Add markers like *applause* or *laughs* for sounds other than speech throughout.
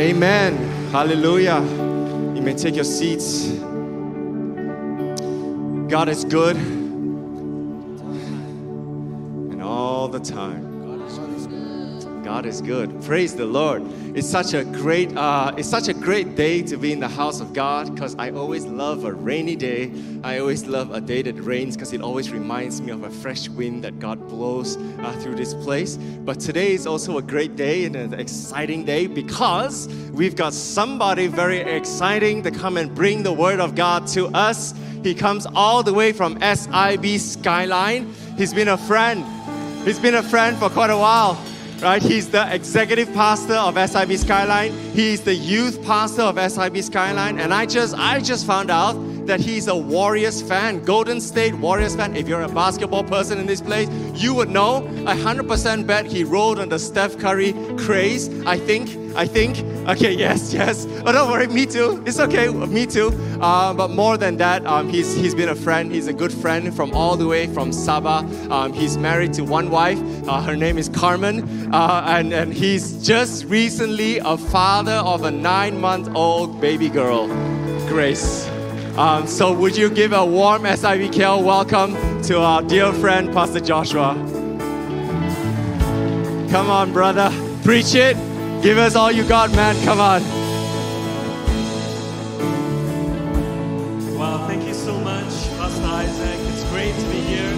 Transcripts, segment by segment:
Amen. Hallelujah. You may take your seats. God is good. And all the time. God is good. Praise the Lord. It's such a great, uh, it's such a great day to be in the house of God because I always love a rainy day. I always love a day that rains because it always reminds me of a fresh wind that God blows uh, through this place. But today is also a great day and an exciting day because we've got somebody very exciting to come and bring the word of God to us. He comes all the way from SIB Skyline. He's been a friend. He's been a friend for quite a while right? He's the executive pastor of SIB Skyline. He's the youth pastor of SIB Skyline. And I just, I just found out that he's a Warriors fan, Golden State Warriors fan. If you're a basketball person in this place, you would know. I 100% bet he rode on the Steph Curry craze. I think, I think. Okay, *laughs* yes, yes. Oh, don't worry, me too. It's okay, me too. Uh, but more than that, um, he's, he's been a friend. He's a good friend from all the way from Sabah. Um, he's married to one wife. Uh, her name is Carmen. Uh, and, and he's just recently a father of a nine month old baby girl, Grace. Um, so, would you give a warm SIBKL welcome to our dear friend, Pastor Joshua? Come on, brother. Preach it. Give us all you got, man. Come on. Wow, thank you so much, Pastor Isaac. It's great to be here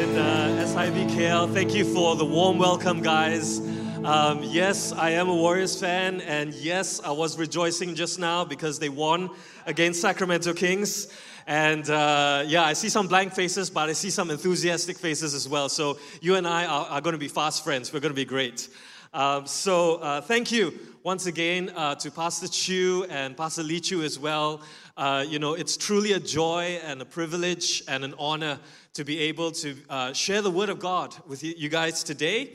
in uh, SIBKL. Thank you for the warm welcome, guys. Um, yes, I am a Warriors fan, and yes, I was rejoicing just now because they won against Sacramento Kings. And uh, yeah, I see some blank faces, but I see some enthusiastic faces as well. So you and I are, are going to be fast friends. We're going to be great. Um, so uh, thank you once again uh, to Pastor Chu and Pastor Lee Chu as well. Uh, you know, it's truly a joy and a privilege and an honor to be able to uh, share the Word of God with you guys today.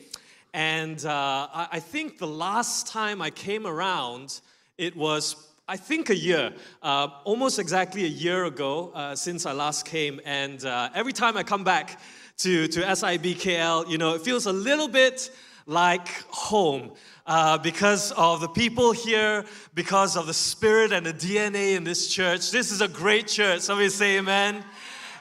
And uh, I, think the last time I came around, it was I think a year, uh, almost exactly a year ago uh, since I last came. And uh, every time I come back to, to SIBKL, you know, it feels a little bit like home uh, because of the people here, because of the spirit and the DNA in this church. This is a great church. Somebody say amen.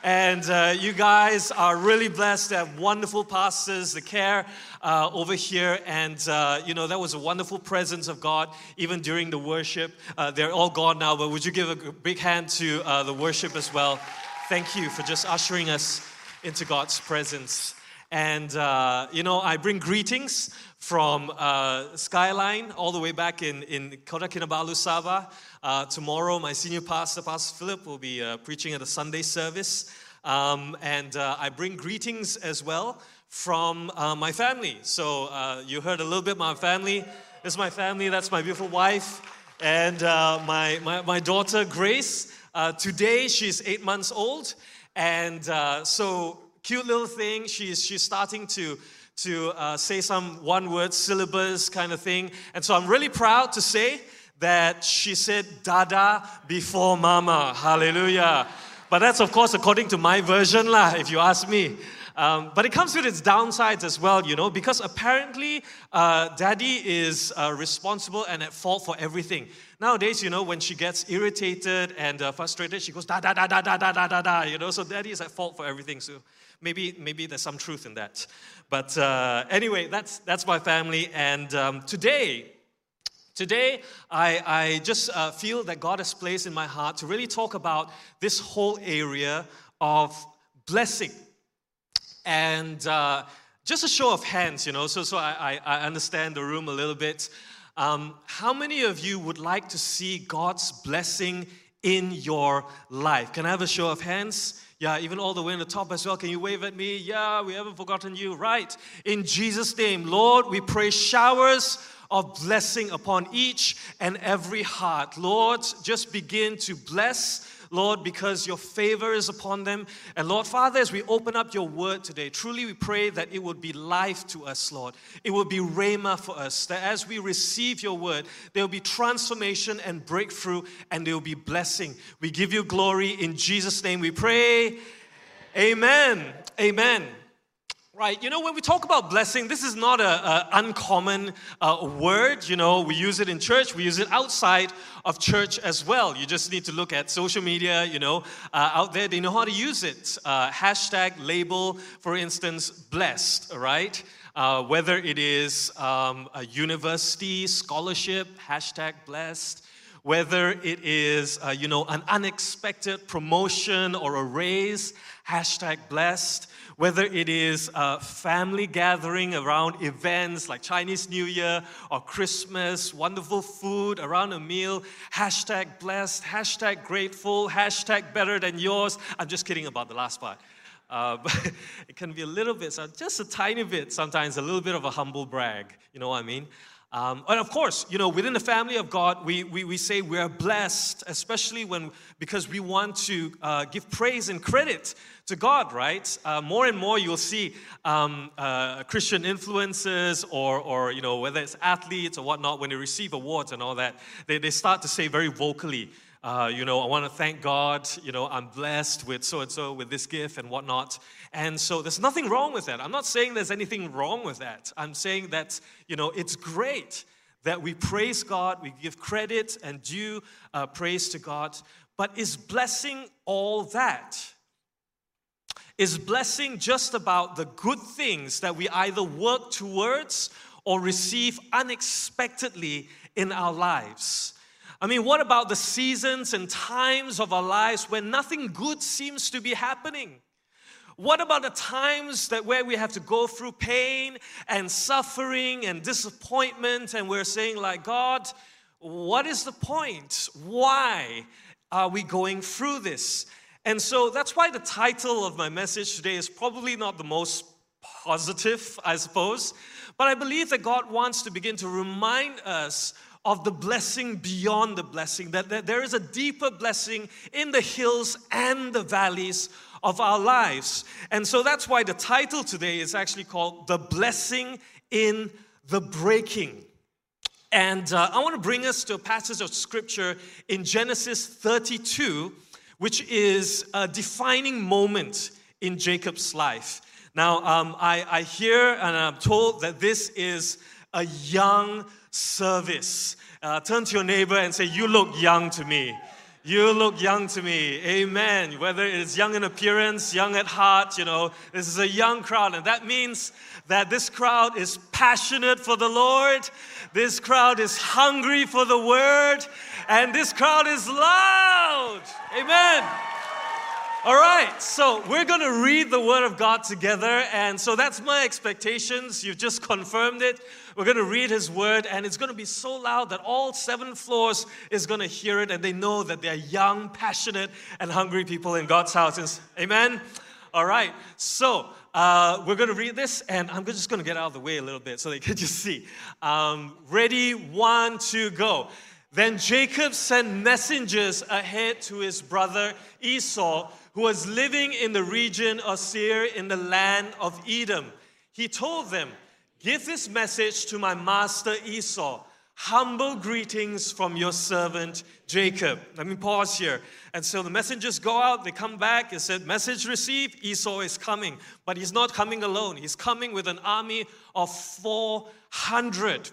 And uh, you guys are really blessed to have wonderful pastors, the care uh, over here. And, uh, you know, that was a wonderful presence of God even during the worship. Uh, they're all gone now, but would you give a big hand to uh, the worship as well? Thank you for just ushering us into God's presence. And, uh, you know, I bring greetings from Skyline all the way back in, in Kota Kinabalu, Sabah. Uh, tomorrow, my senior pastor, Pastor Philip, will be uh, preaching at the Sunday service. Um, and uh, I bring greetings as well from uh, my family. So uh, you heard a little bit my family. This is my family, that's my beautiful wife, and my, my, my, daughter, Grace. today, she's eight months old. And so, cute little thing. She's, she's starting to to uh, say some one word syllabus kind of thing. And so I'm really proud to say that she said dada before mama. Hallelujah. But that's, of course, according to my version, lah, if you ask me. Um, but it comes with its downsides as well, you know, because apparently uh, daddy is uh, responsible and at fault for everything. Nowadays, you know, when she gets irritated and uh, frustrated, she goes da da da da da da da da da, you know, so daddy is at fault for everything. So maybe, maybe there's some truth in that. But uh, anyway, that's, that's my family. And um, today, Today, I, I just uh, feel that God has placed in my heart to really talk about this whole area of blessing. And uh, just a show of hands, you know, so, so I, I understand the room a little bit. Um, how many of you would like to see God's blessing in your life? Can I have a show of hands? Yeah, even all the way in the top as well. Can you wave at me? Yeah, we haven't forgotten you. Right. In Jesus' name, Lord, we pray showers of blessing upon each and every heart. Lord, just begin to bless Lord, because your favor is upon them. And Lord, Father, as we open up your word today, truly we pray that it would be life to us, Lord. It will be rhema for us. That as we receive your word, there will be transformation and breakthrough, and there will be blessing. We give you glory in Jesus' name. We pray. Amen. Amen. Right, you know, when we talk about blessing, this is not an uncommon uh, word. You know, we use it in church, we use it outside of church as well. You just need to look at social media, you know, uh, out there, they know how to use it. Uh, hashtag label, for instance, blessed, right? Uh, whether it is um, a university scholarship, hashtag blessed, whether it is, uh, you know, an unexpected promotion or a raise, hashtag blessed whether it is a family gathering around events like Chinese New Year or Christmas, wonderful food around a meal, hashtag blessed, hashtag grateful, hashtag better than yours. I'm just kidding about the last part. Uh, *laughs* but it can be a little bit, just a tiny bit, sometimes a little bit of a humble brag. You know what I mean? Um, and of course, you know, within the family of God, we, we, we say we're blessed, especially when, because we want to uh, give praise and credit to God, right? Uh, more and more you'll see um, uh, Christian influences or, or, you know, whether it's athletes or whatnot, when they receive awards and all that, they, they start to say very vocally, uh, you know, I want to thank God, you know, I'm blessed with so and so, with this gift and whatnot. And so there's nothing wrong with that. I'm not saying there's anything wrong with that. I'm saying that, you know, it's great that we praise God, we give credit and due uh, praise to God. But is blessing all that? Is blessing just about the good things that we either work towards or receive unexpectedly in our lives? I mean, what about the seasons and times of our lives when nothing good seems to be happening? What about the times that where we have to go through pain and suffering and disappointment and we're saying like God, what is the point? Why are we going through this? And so that's why the title of my message today is probably not the most positive, I suppose, but I believe that God wants to begin to remind us of the blessing beyond the blessing, that, that there is a deeper blessing in the hills and the valleys of our lives. And so that's why the title today is actually called The Blessing in the Breaking. And uh, I want to bring us to a passage of scripture in Genesis 32, which is a defining moment in Jacob's life. Now, um, I, I hear and I'm told that this is a young service. Uh, turn to your neighbor and say, You look young to me. You look young to me. Amen. Whether it's young in appearance, young at heart, you know, this is a young crowd. And that means that this crowd is passionate for the Lord. This crowd is hungry for the word. And this crowd is loud. Amen. All right, so we're going to read the Word of God together. And so that's my expectations. You've just confirmed it. We're going to read His Word, and it's going to be so loud that all seven floors is going to hear it, and they know that they're young, passionate, and hungry people in God's house. Amen? All right, so uh, we're going to read this, and I'm just going to get out of the way a little bit so they can *laughs* just see. Um, ready, one, two, go. Then Jacob sent messengers ahead to his brother Esau who was living in the region of Seir in the land of Edom. He told them, Give this message to my master Esau. Humble greetings from your servant Jacob. Let me pause here. And so the messengers go out, they come back, He said, Message received, Esau is coming. But he's not coming alone, he's coming with an army of 400.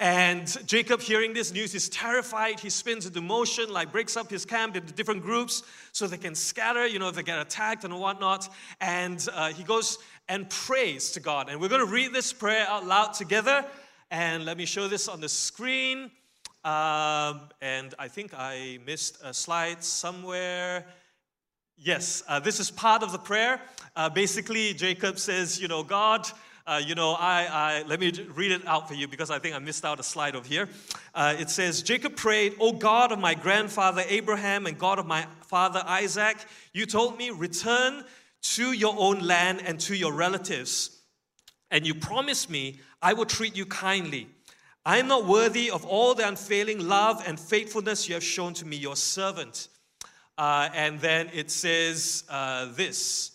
And Jacob, hearing this news, is terrified. He spins into motion, like breaks up his camp into different groups so they can scatter, you know, if they get attacked and whatnot. And uh, he goes and prays to God. And we're going to read this prayer out loud together. And let me show this on the screen. Um, and I think I missed a slide somewhere. Yes, uh, this is part of the prayer. Uh, basically, Jacob says, You know, God, uh, you know, I, I, let me read it out for you because I think I missed out a slide over here. Uh, it says, Jacob prayed, O God of my grandfather Abraham and God of my father Isaac, you told me, return to your own land and to your relatives. And you promised me, I will treat you kindly. I am not worthy of all the unfailing love and faithfulness you have shown to me, your servant. Uh, and then it says uh, this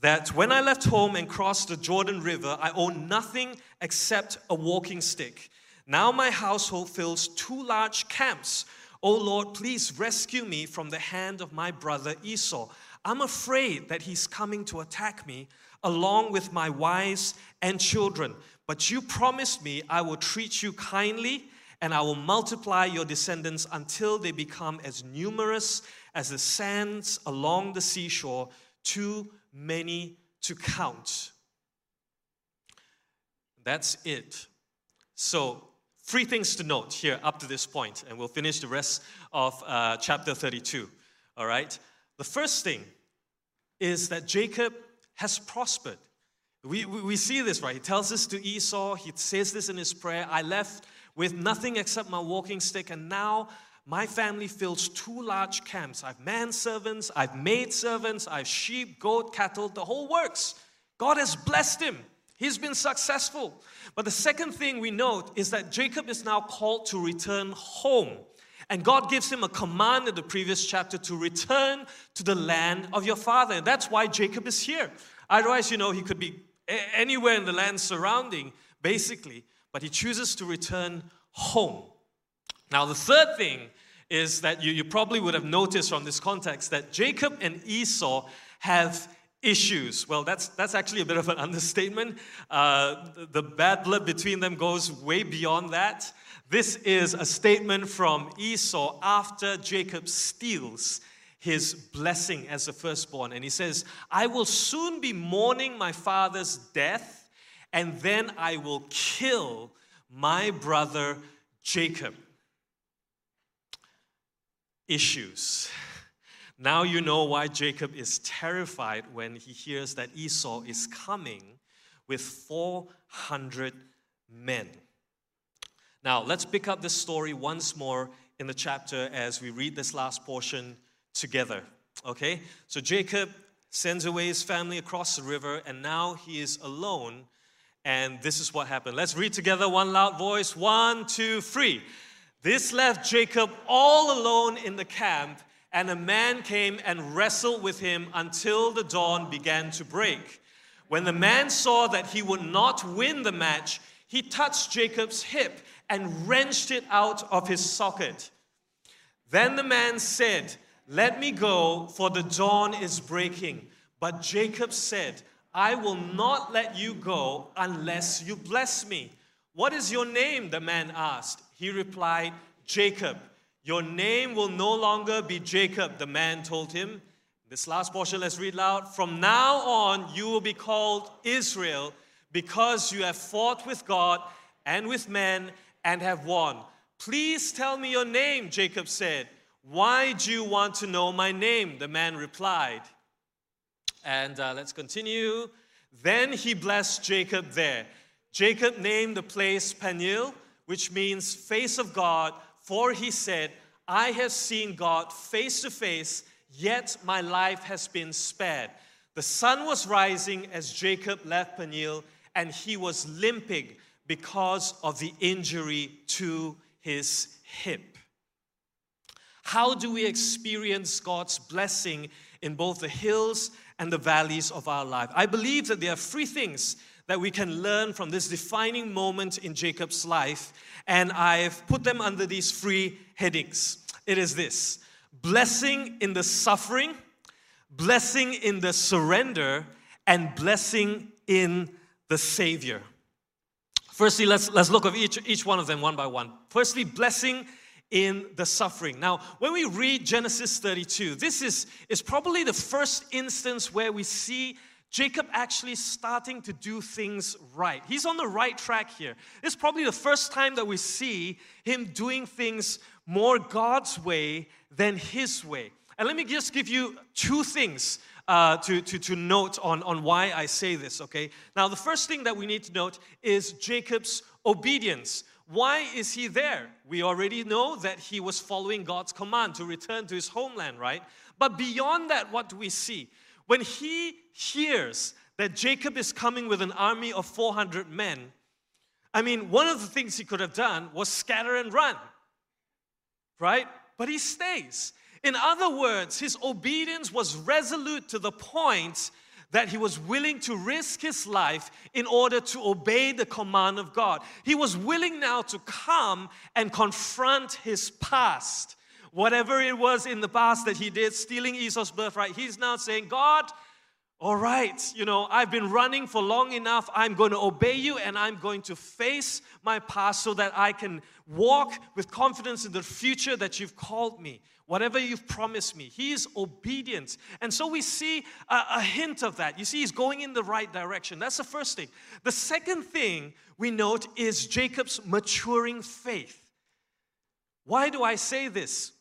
that when I left home and crossed the Jordan River, I owned nothing except a walking stick. Now my household fills two large camps. Oh Lord, please rescue me from the hand of my brother Esau. I'm afraid that he's coming to attack me. along with my wives and children. But you promised me I will treat you kindly and I will multiply your descendants until they become as numerous as the sands along the seashore, too many to count. That's it. So, three things to note here up to this point, and we'll finish the rest of uh, chapter 32. All right? The first thing is that Jacob has prospered. We, we, we see this, right? He tells this to Esau. He says this in his prayer I left with nothing except my walking stick, and now my family fills two large camps. I've manservants, I've maid servants, I've sheep, goat, cattle, the whole works. God has blessed him. He's been successful. But the second thing we note is that Jacob is now called to return home. And God gives him a command in the previous chapter to return to the land of your father. And that's why Jacob is here. Otherwise, you know, he could be anywhere in the land surrounding, basically. But he chooses to return home. Now, the third thing is that you, you probably would have noticed from this context that Jacob and Esau have issues. Well, that's, that's actually a bit of an *laughs* understatement. Uh, the, bad blood between them goes way beyond that. This is a statement from Esau after Jacob steals his blessing as the firstborn. And he says, I will soon be mourning my father's death, and then I will kill my brother Jacob. Issues. Now you know why Jacob is terrified when he hears that Esau is coming with 400 men. Now, let's pick up this story once more in the chapter as we read this last portion together. Okay? So Jacob sends away his family across the river, and now he is alone. And this is what happened. Let's read together one loud voice. One, two, three. This left Jacob all alone in the camp and a man came and wrestled with him until the dawn began to break. When the man saw that he would not win the match, he touched Jacob's hip and wrenched it out of his socket. Then the man said, Let me go, for the dawn is breaking. But Jacob said, I will not let you go unless you bless me. What is your name? The man asked. He replied, Jacob. Your name will no longer be Jacob, the man told him. This last portion, let's read loud. From now on, you will be called Israel because you have fought with God and with men and have won. Please tell me your name, Jacob said. Why do you want to know my name? The man replied. And uh, let's continue. Then he blessed Jacob there. Jacob named the place Peniel, which means face of God for he said, I have seen God face to face, yet my life has been spared. The sun was rising as Jacob left Peniel, and he was limping because of the injury to his hip. How do we experience God's blessing in both the hills and the valleys of our life? I believe that there are three things that we can learn from this defining moment in Jacob's life, and I've put them under these three headings. It is this blessing in the suffering, blessing in the surrender, and blessing in the Savior. Firstly, let's, let's look at each, each one of them one by one. Firstly, blessing in the suffering. Now, when we read Genesis 32, this is, is probably the first instance where we see Jacob actually starting to do things right. He's on the right track here. This is probably the first time that we see him doing things more God's way than his way. And let me just give you two things uh, to, to, to note on, on why I say this, okay? Now, the first thing that we need to note is Jacob's obedience. Why is he there? We already know that he was following God's command to return to his homeland, right? But beyond that, what do we see? When he hears that Jacob is coming with an army of 400 men, I mean, one of the things he could have done was scatter and run, right? But he stays. In other words, his obedience was resolute to the point that he was willing to risk his life in order to obey the command of God. He was willing now to come and confront his past. Whatever it was in the past that he did, stealing Esau's birthright, he's now saying, God, all right, you know, I've been running for long enough. I'm going to obey you and I'm going to face my past so that I can walk with confidence in the future that you've called me, whatever you've promised me. He is obedient. And so we see a, a hint of that. You see, he's going in the right direction. That's the first thing. The second thing we note is Jacob's maturing faith. Why do I say this?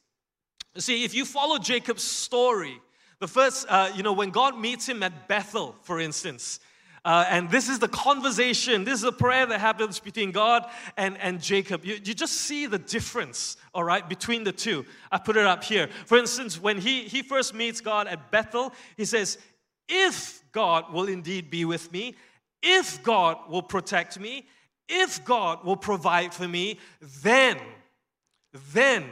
See, if you follow Jacob's story, the first, uh, you know, when God meets him at Bethel, for instance, uh, and this is the conversation, this is a prayer that happens between God and, and Jacob. You, you just see the difference, all right, between the two. I put it up here. For instance, when he, he first meets God at Bethel, he says, If God will indeed be with me, if God will protect me, if God will provide for me, then, then,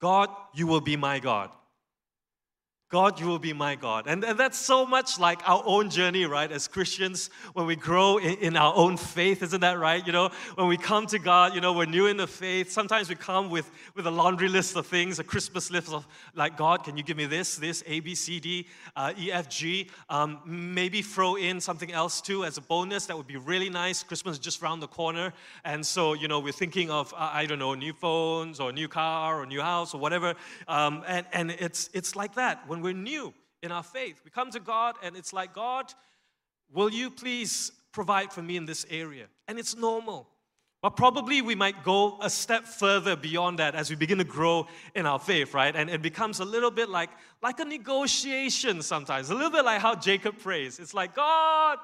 God, you will be my God. God, you will be my God. And, and that's so much like our own journey, right? As Christians, when we grow in, in, our own faith, isn't that right? You know, when we come to God, you know, we're new in the faith. Sometimes we come with, with a laundry list of things, a Christmas list of, like, God, can you give me this, this, A, B, C, D, uh, E, F, G? Um, maybe throw in something else too as a bonus. That would be really nice. Christmas is just around the corner. And so, you know, we're thinking of, uh, I don't know, new phones or new car or new house or whatever. Um, and and it's, it's like that. When when we're new in our faith. We come to God and it's like, God, will you please provide for me in this area? And it's normal. But probably we might go a step further beyond that as we begin to grow in our faith, right? And it becomes a little bit like, like a negotiation sometimes, a little bit like how Jacob prays. It's like, God,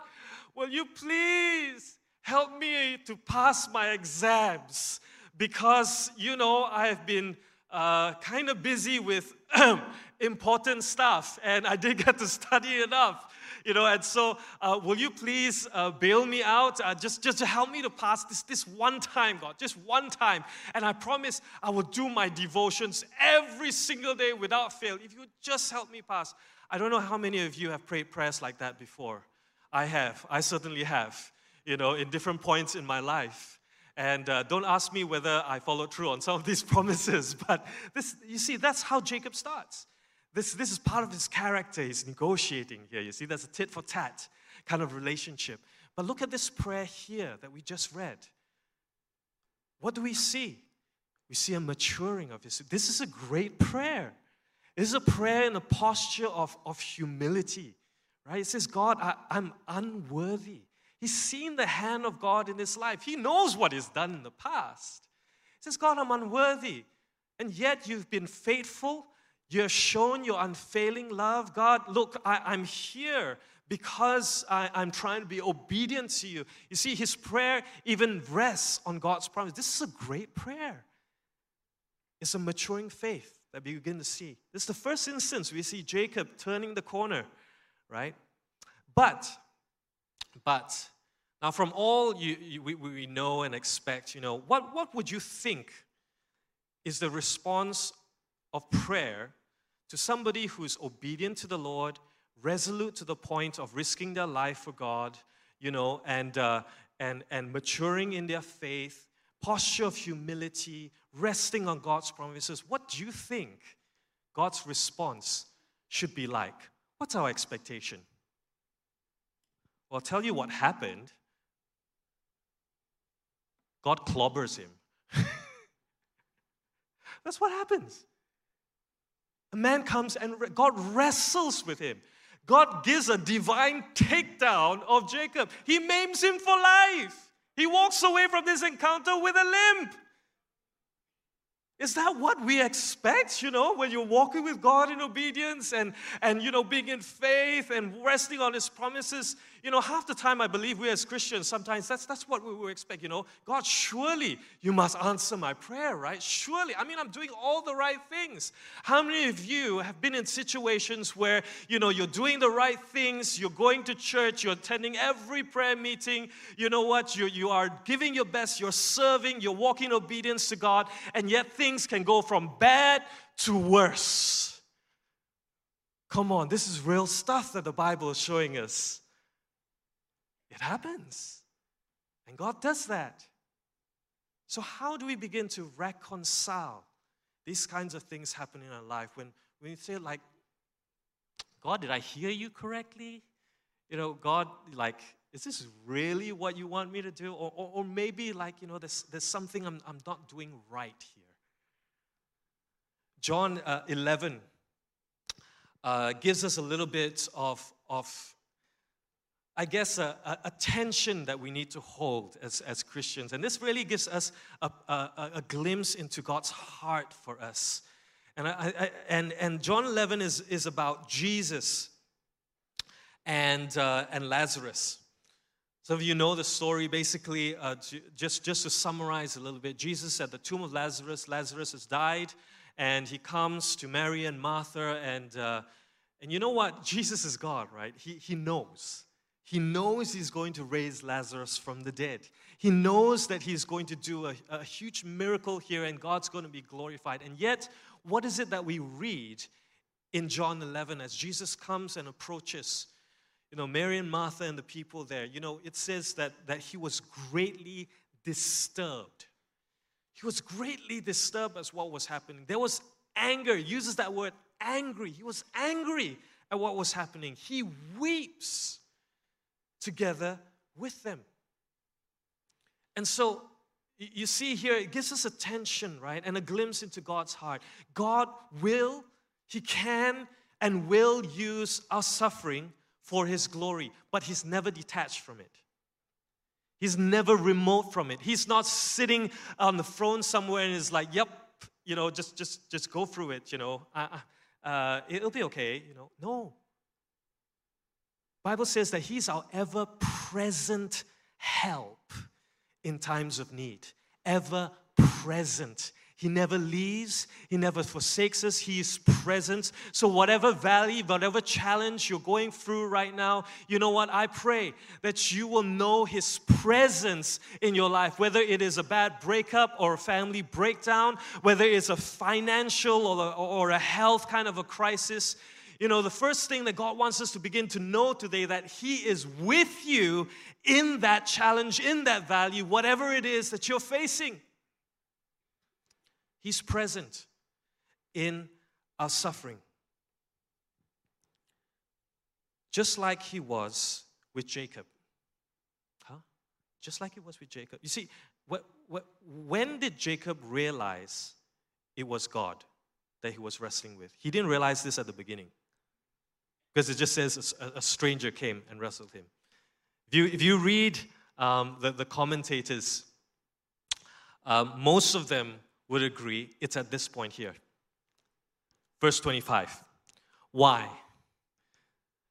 will you please help me to pass my exams? Because, you know, I have been uh, kind of busy with *clears throat* important stuff, and I didn't get to study enough. You know, and so uh, will you please uh, bail me out uh, just, just help me to pass this, this one time, God, just one time. And I promise I will do my devotions every single day without fail. If you just help me pass. I don't know how many of you have prayed prayers like that before. I have. I certainly have, you know, in different points in my life. And uh, don't ask me whether I followed through on some of these *laughs* promises, but this, you see, that's how Jacob starts. This, this is part of his character. He's negotiating here. You see, there's a tit for tat kind of relationship. But look at this prayer here that we just read. What do we see? We see a maturing of his. This is a great prayer. This is a prayer in a posture of, of humility, right? It says, God, I, I'm unworthy. He's seen the hand of God in his life. He knows what he's done in the past. He says, God, I'm unworthy. And yet you've been faithful. You have shown your unfailing love. God, look, I, am here because I, I'm trying to be obedient to you. You see, his prayer even rests on God's promise. This is a great prayer. It's a maturing faith that we begin to see. This is the first instance we see Jacob turning the corner, right? But, but, now, from all you, you, we, we know and expect, you know, what, what would you think is the response of prayer to somebody who's obedient to the Lord, resolute to the point of risking their life for God, you know, and, uh, and, and maturing in their faith, posture of humility, resting on God's promises? What do you think God's response should be like? What's our expectation? Well, I'll tell you what happened God clobbers him. *laughs* That's what happens. A man comes and God wrestles with him. God gives a divine takedown of Jacob. He maims him for life. He walks away from this encounter with a limp. Is that what we expect, you know, when you're walking with God in obedience and, and, you know, being in faith and resting on His promises? You know, half the time I believe we as Christians, sometimes that's, that's what we will expect, you know. God, surely you must answer my prayer, right? Surely. I mean, I'm doing all the right things. How many of you have been in situations where, you know, you're doing the right things, you're going to church, you're attending every prayer meeting, you know what, you, you are giving your best, you're serving, you're walking obedience to God, and yet things can go from bad to worse. Come on, this is real stuff that the Bible is showing us. It happens. And God does that. So, how do we begin to reconcile these kinds of things happening in our life when, when you say, like, God, did I hear you correctly? You know, God, like, is this really what you want me to do? Or, or, or maybe, like, you know, there's, there's something I'm, I'm not doing right here. John uh, 11 uh, gives us a little bit of, of I guess, a, a, tension that we need to hold as, as Christians. And this really gives us a, a, a glimpse into God's heart for us. And, I, I, and, and John 11 is, is about Jesus and, uh, and Lazarus. Some of you know the story. Basically, uh, just, just to summarize a little bit, Jesus at the tomb of Lazarus, Lazarus has died, and he comes to Mary and Martha. And, uh, and you know what? Jesus is God, right? He, he knows. He knows he's going to raise Lazarus from the dead. He knows that he's going to do a, a, huge miracle here and God's going to be glorified. And yet, what is it that we read in John 11 as Jesus comes and approaches? You know, Mary and Martha and the people there, you know, it says that, that he was greatly disturbed. He was greatly disturbed as what was happening. There was anger, he uses that word angry. He was angry at what was happening. He weeps together with them. And so you see here, it gives us attention, right? And a glimpse into God's heart. God will, He can, and will use our suffering for His glory, but He's never detached from it. He's never remote from it. He's not sitting on the throne somewhere and is like, yep, you know, just, just, just go through it, you know. Uh, uh, uh it'll be okay, you know. No. Bible says that he's our ever present help in times of need. Ever present. He never leaves, He never forsakes us, He is present. So, whatever valley, whatever challenge you're going through right now, you know what? I pray that you will know His presence in your life, whether it is a bad breakup or a family breakdown, whether it's a financial or a, or a health kind of a crisis. You know, the first thing that God wants us to begin to know today that He is with you in that challenge, in that value, whatever it is that you're facing. He's present in our suffering. Just like He was with Jacob. Huh? Just like it was with Jacob. You see, what, what, when did Jacob realize it was God that he was wrestling with? He didn't realize this at the beginning. Because it just says a, a stranger came and wrestled him. If you, if you read um, the, the commentators, um, most of them would agree it's at this point here. Verse 25. Why?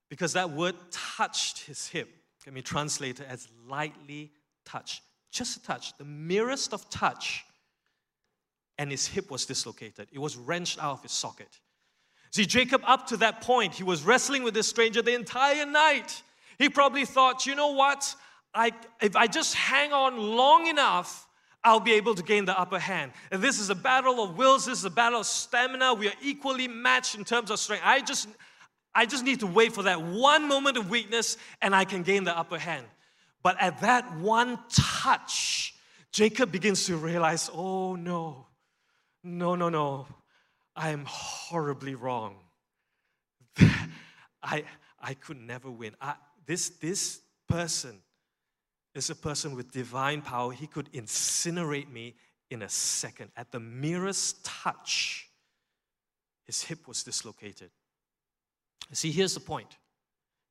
Because that word touched his hip can be translated as lightly touch, Just a touch, the merest of touch, and his hip was dislocated. It was wrenched out of his socket. See, Jacob, up to that point, he was wrestling with this stranger the entire night. He probably thought, you know what? I, if I just hang on long enough, I'll be able to gain the upper hand. And this is a battle of wills, this is a battle of stamina. We are equally matched in terms of strength. I just, I just need to wait for that one moment of weakness and I can gain the upper hand. But at that one touch, Jacob begins to realize, oh no, no, no, no. I am horribly wrong. *laughs* I, I could never win. I, this, this person is a person with divine power. He could incinerate me in a second. At the merest touch, his hip was dislocated. See, here's the point.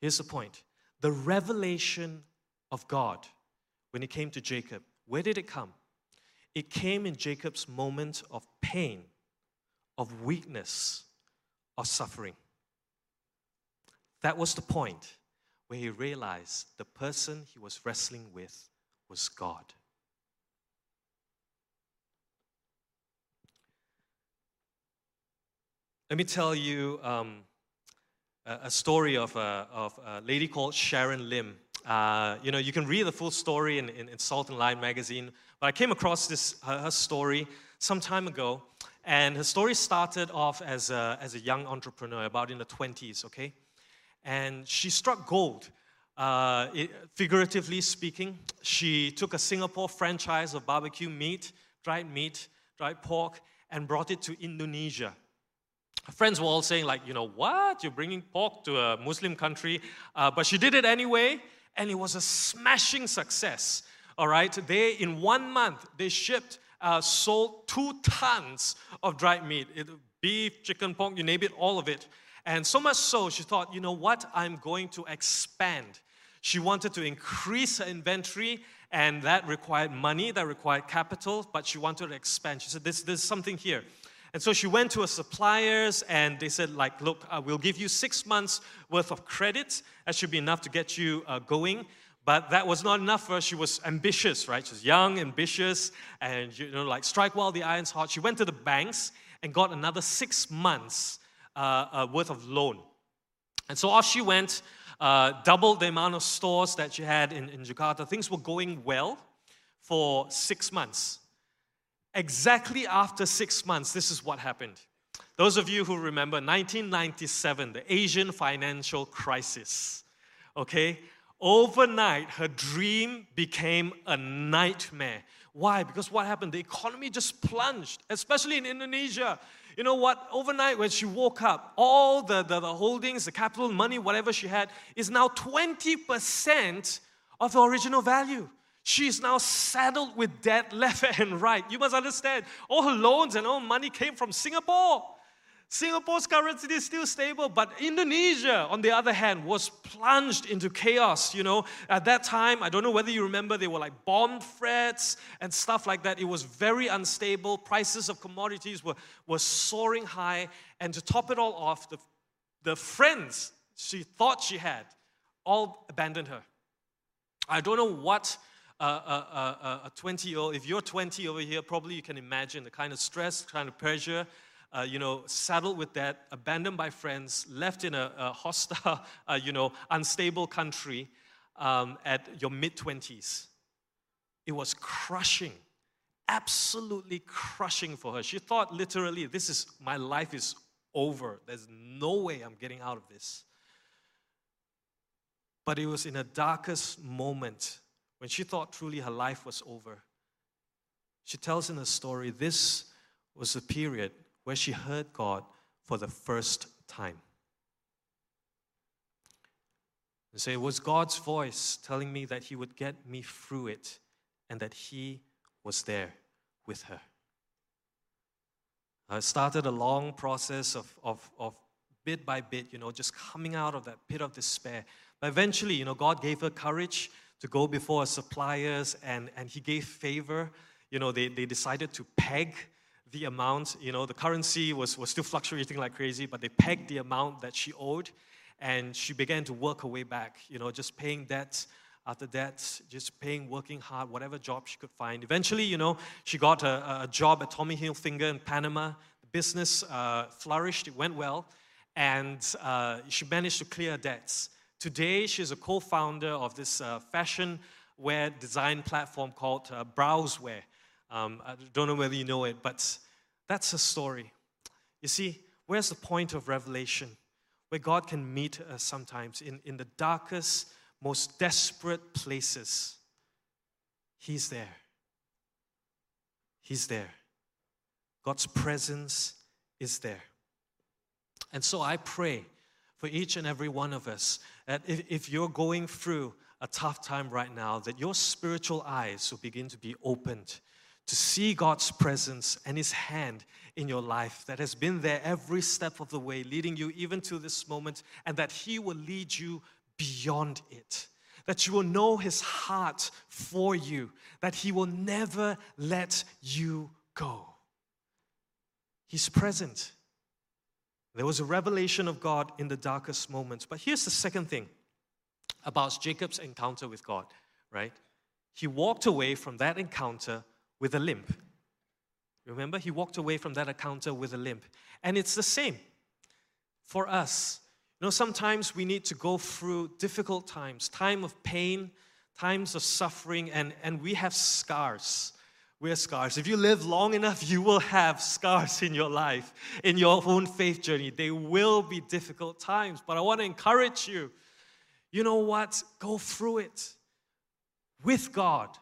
Here's the point. The revelation of God, when it came to Jacob, where did it come? It came in Jacob's moment of pain of weakness, or suffering. That was the point where he realized the person he was wrestling with was God. Let me tell you um, a, story of a, of a, lady called Sharon Lim. Uh, you know, you can read the full story in, in, in, Salt and Light magazine, but I came across this her, her story some time ago. And her story started off as a, as a young entrepreneur, about in the 20s, okay? And she struck gold. Uh, it, figuratively speaking, she took a Singapore franchise of barbecue meat, dried meat, dried pork, and brought it to Indonesia. Her friends were all saying, like, you know, what? You're bringing pork to a Muslim country. Uh, but she did it anyway, and it was a smashing success. All right, they, in one month, they shipped, uh, sold two tons of dried meat it, beef, chicken, pork, you name it, all of it. And so much so, she thought, you know what? I'm going to expand. She wanted to increase her inventory, and that required money, that required capital, but she wanted to expand. She said, There's, there's something here. And so she went to her suppliers and they said, like, look, uh, we'll give you six months worth of credit. That should be enough to get you uh, going. But that was not enough for her. She was ambitious, right? She was young, ambitious, and, you know, like, strike while the iron's hot. She went to the banks and got another six months uh, uh worth of loan. And so off she went, uh, doubled the amount of stores that she had in, in Jakarta. Things were going well for six months. Exactly after six months, this is what happened. Those of you who remember 1997, the Asian financial crisis, okay? Overnight, her dream became a nightmare. Why? Because what happened? The economy just plunged, especially in Indonesia. You know what? Overnight, when she woke up, all the, the, the holdings, the capital, money, whatever she had, is now 20% of the original value. She is now saddled with debt left *laughs* and right. You must understand, all her loans and all money came from Singapore. Singapore's currency is still stable, but Indonesia, on the other hand, was plunged into chaos. You know, at that time, I don't know whether you remember, there were like bomb threats and stuff like that. It was very unstable. Prices of commodities were, were soaring high. And to top it all off, the, the friends she thought she had all abandoned her. I don't know what a 20 year old, if you're 20 over here, probably you can imagine the kind of stress, kind of pressure, uh, you know, saddled with that, abandoned by friends, left in a, a hostile, *laughs* uh, you know, unstable country um, at your mid 20s. It was crushing, absolutely crushing for her. She thought literally, this is my life is over. There's no way I'm getting out of this. But it was in a darkest moment when she thought truly her life was over, she tells in her story this was the period where she heard God for the first time. And so it was God's voice telling me that He would get me through it and that He was there with her. Uh, I started a long process of, of, of bit by bit, you know, just coming out of that pit of despair. But eventually, you know, God gave her courage to go before suppliers and, and he gave favor. You know, they, they decided to peg the amount. You know, the currency was, was still fluctuating like crazy, but they pegged the amount that she owed. And she began to work her way back, you know, just paying debts after debt, just paying, working hard, whatever job she could find. Eventually, you know, she got a, a job at Tommy Hilfiger in Panama. The business uh, flourished, it went well, and uh, she managed to clear debts. Today, she's a co founder of this uh, fashion wear design platform called uh, Browzwear. Um, I don't know whether you know it, but that's a story. You see, where's the point of revelation? Where God can meet us sometimes in, in the darkest, most desperate places. He's there. He's there. God's presence is there. And so I pray for each and every one of us that if, if you're going through a tough time right now, that your spiritual eyes will begin to be opened to see God's presence and His hand in your life that has been there every step of the way, leading you even to this moment, and that He will lead you beyond it. That you will know His heart for you, that He will never let you go. He's present. There was a revelation of God in the darkest moments. But here's the second thing about Jacob's encounter with God, right? He walked away from that encounter with a limp. Remember, he walked away from that encounter with a limp. And it's the same for us. You know, sometimes we need to go through difficult times, time of pain, times of suffering, and, and we have scars wear scars. If you live long enough, you will have scars in your life, in your own faith journey. They will be difficult times, but I want to encourage you. You know what? Go through it with God.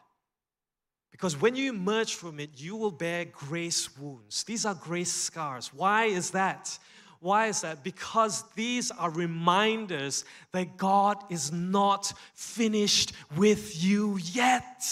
Because when you emerge from it, you will bear grace wounds. These are grace scars. Why is that? Why is that? Because these are reminders that God is not finished with you yet.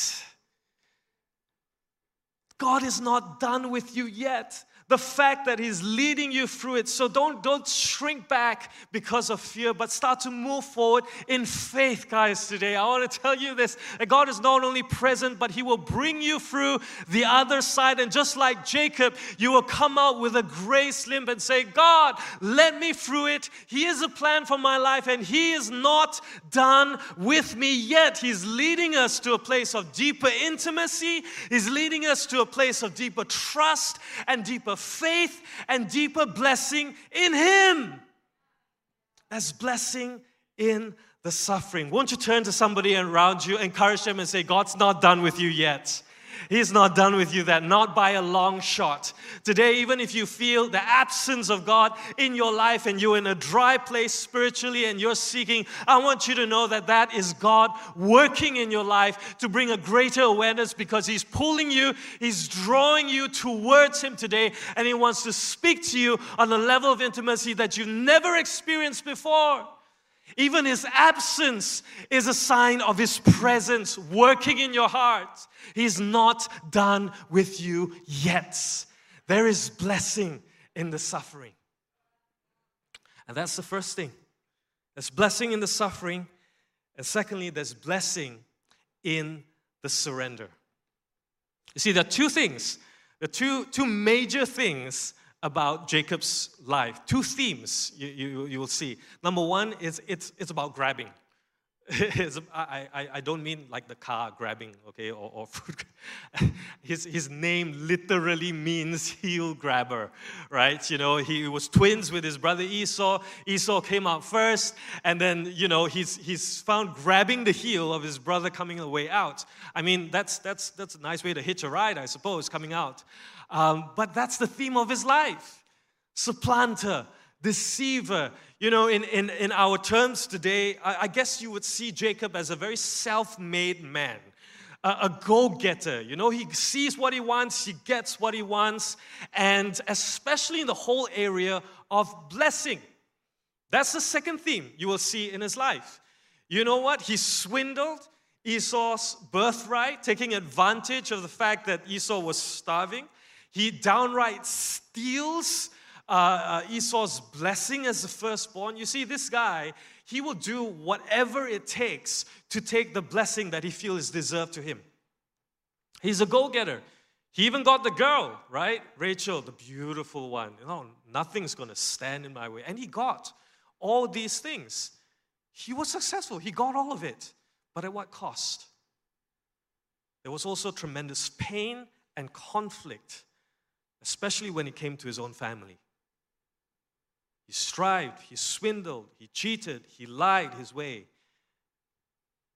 God is not done with you yet the fact that He's leading you through it. So don't, don't shrink back because of fear, but start to move forward in faith, guys, today. I want to tell you this that God is not only present, but He will bring you through the other side. And just like Jacob, you will come out with a grace limp and say, God, let me through it. He is a plan for my life, and He is not done with me yet. He's leading us to a place of deeper intimacy, He's leading us to a place of deeper trust and deeper faith and deeper blessing in Him. As blessing in the suffering. Won't you turn to somebody around you, encourage them, and say, God's not done with you yet. He's not done with you that, not by a long shot. Today, even if you feel the absence of God in your life and you're in a dry place spiritually and you're seeking, I want you to know that that is God working in your life to bring a greater awareness because He's pulling you, He's drawing you towards Him today, and He wants to speak to you on a level of intimacy that you've never experienced before. Even his absence is a sign of his presence working in your heart. He's not done with you yet. There is blessing in the suffering. And that's the first thing. There's blessing in the suffering. And secondly, there's blessing in the surrender. You see, there are two things, the two, two major things about Jacob's life. Two themes you, you, you will see. Number one is it's, it's about grabbing. *laughs* I, I, I don't mean like the car grabbing, okay, or, or food. *laughs* his, his name literally means *laughs* heel grabber, right? You know, he was twins with his brother Esau. Esau came out first, and then, you know, he's, he's found grabbing the heel of his brother coming the way out. I mean, that's, that's, that's a nice way to hitch a ride, I suppose, coming out. Um, but that's the theme of his life supplanter, deceiver. You know, in, in, in our terms today, I, I guess you would see Jacob as a very self made man, a, go getter. You know, he sees what he wants, he gets what he wants, and especially in the whole area of blessing. That's the second theme you will see in his life. You know what? He swindled Esau's birthright, taking advantage of the fact that Esau was starving. He downright steals uh, uh, Esau's blessing as the firstborn. You see, this guy, he will do whatever it takes to take the blessing that he feels is deserved to him. He's a go getter. He even got the girl, right? Rachel, the beautiful one. You know, nothing's going to stand in my way. And he got all these things. He was successful. He got all of it. But at what cost? There was also tremendous pain and conflict especially when it came to his own family. He strived, he swindled, he cheated, he lied his way.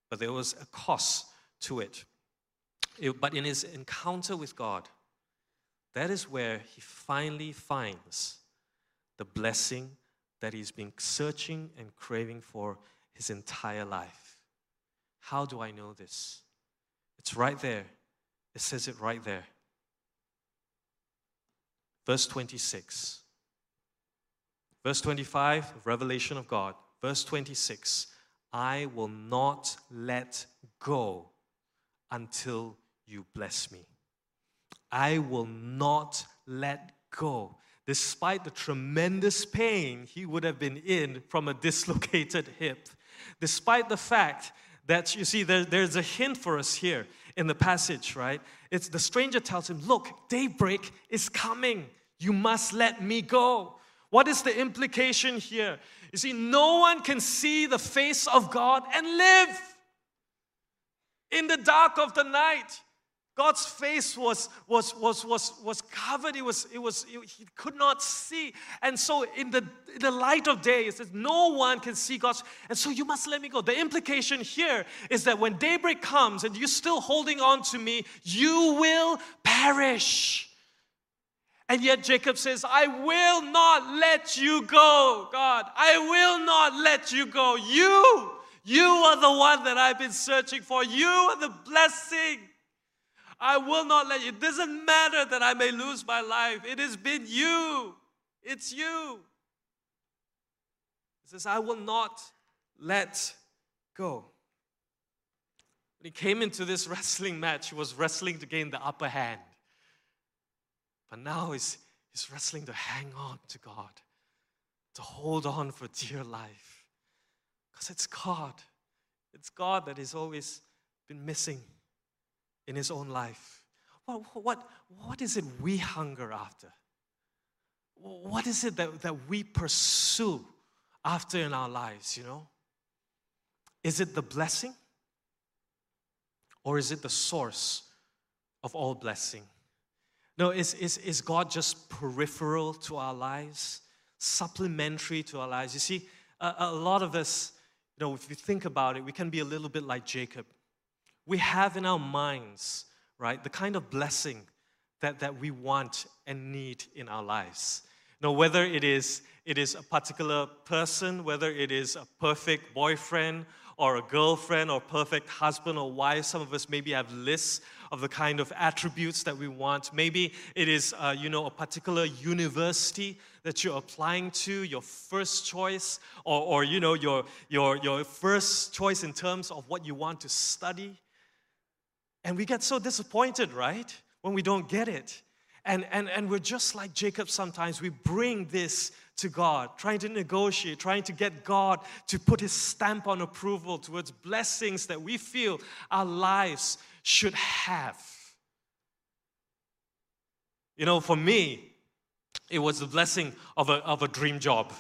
But there was a cost to it. it. But in his encounter with God, that is where he finally finds the blessing that he's been searching and craving for his entire life. How do I know this? It's right there. It says it right there. Verse 26. Verse 25, revelation of God. Verse 26, I will not let go until you bless me. I will not let go. Despite the tremendous pain he would have been in from a dislocated hip, despite the fact that you see there, there's a hint for us here in the passage, right? It's the stranger tells him, Look, daybreak is coming. You must let me go. What is the implication here? You see, no one can see the face of God and live. In the dark of the night, God's face was, was, was, was, was covered. It was, it was, it, he could not see. And so, in the, in the light of day, it says, No one can see God's. And so, you must let me go. The implication here is that when daybreak comes and you're still holding on to me, you will perish. And yet Jacob says, I will not let you go, God. I will not let you go. You, you are the one that I've been searching for. You are the blessing. I will not let you. It doesn't matter that I may lose my life. It has been you. It's you. He says, I will not let go. When he came into this *laughs* wrestling match, he was wrestling to gain the upper hand. But now he's, he's wrestling to hang on to God, to hold on for dear life. Because it's God. It's God that has always been missing in his own life. What, what, what is it we hunger after? What is it that, that we pursue after in our lives, you know? Is it the blessing? Or is it the source of all blessing? No, is, is, is God just peripheral to our lives, supplementary to our lives? You see, a, a lot of us, you know, if you think about it, we can be a little bit like Jacob. We have in our minds, right, the kind of blessing that, that we want and need in our lives. Now, whether it is, it is a particular person, whether it is a perfect boyfriend or a girlfriend or perfect husband or wife. Some of us maybe have lists of the kind of attributes that we want. Maybe it is, uh, you know, a particular university that you're applying to, your first choice, or, or you know, your, your, your first choice in terms of what you want to study. And we get so disappointed, right, when we don't get it. And, and, and we're just like Jacob sometimes. We bring this to God, trying to negotiate, trying to get God to put his stamp on approval towards blessings that we feel our lives should have. You know, for me, it was the blessing of a, of a dream job.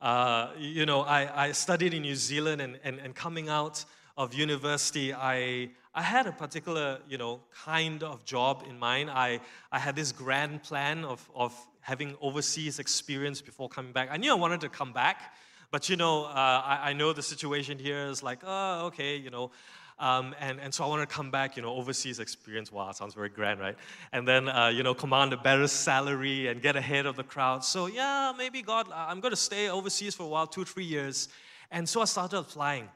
Uh, you know, I, I studied in New Zealand and, and, and coming out of university, I, I had a particular, you know, kind of job in mind. I, I had this grand plan of, of having overseas experience before coming back. I knew I wanted to come back, but, you know, uh, I, I know the situation here is like, oh, okay, you know, um, and, and so I wanted to come back, you know, overseas experience. Wow, sounds very grand, right? And then, uh, you know, command a better salary and get ahead of the crowd. So, yeah, maybe God, I'm going to stay overseas for a while, two, three years. And so I started applying.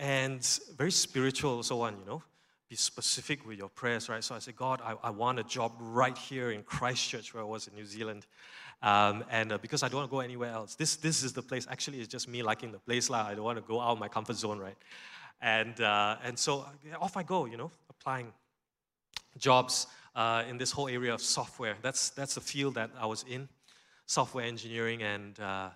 And very spiritual, so on, you know be specific with your prayers, right? So I said, God, I, I want a job right here in Christchurch, where I was in New Zealand. Um, and uh, because I don't want to go anywhere else. This, this is the place. Actually, it's just me liking the place. Lah. I don't want to go out of my comfort zone, right? And, uh, and so off I go, you know, applying jobs uh, in this whole area of software. That's, that's the field that I was in, software engineering. And, uh,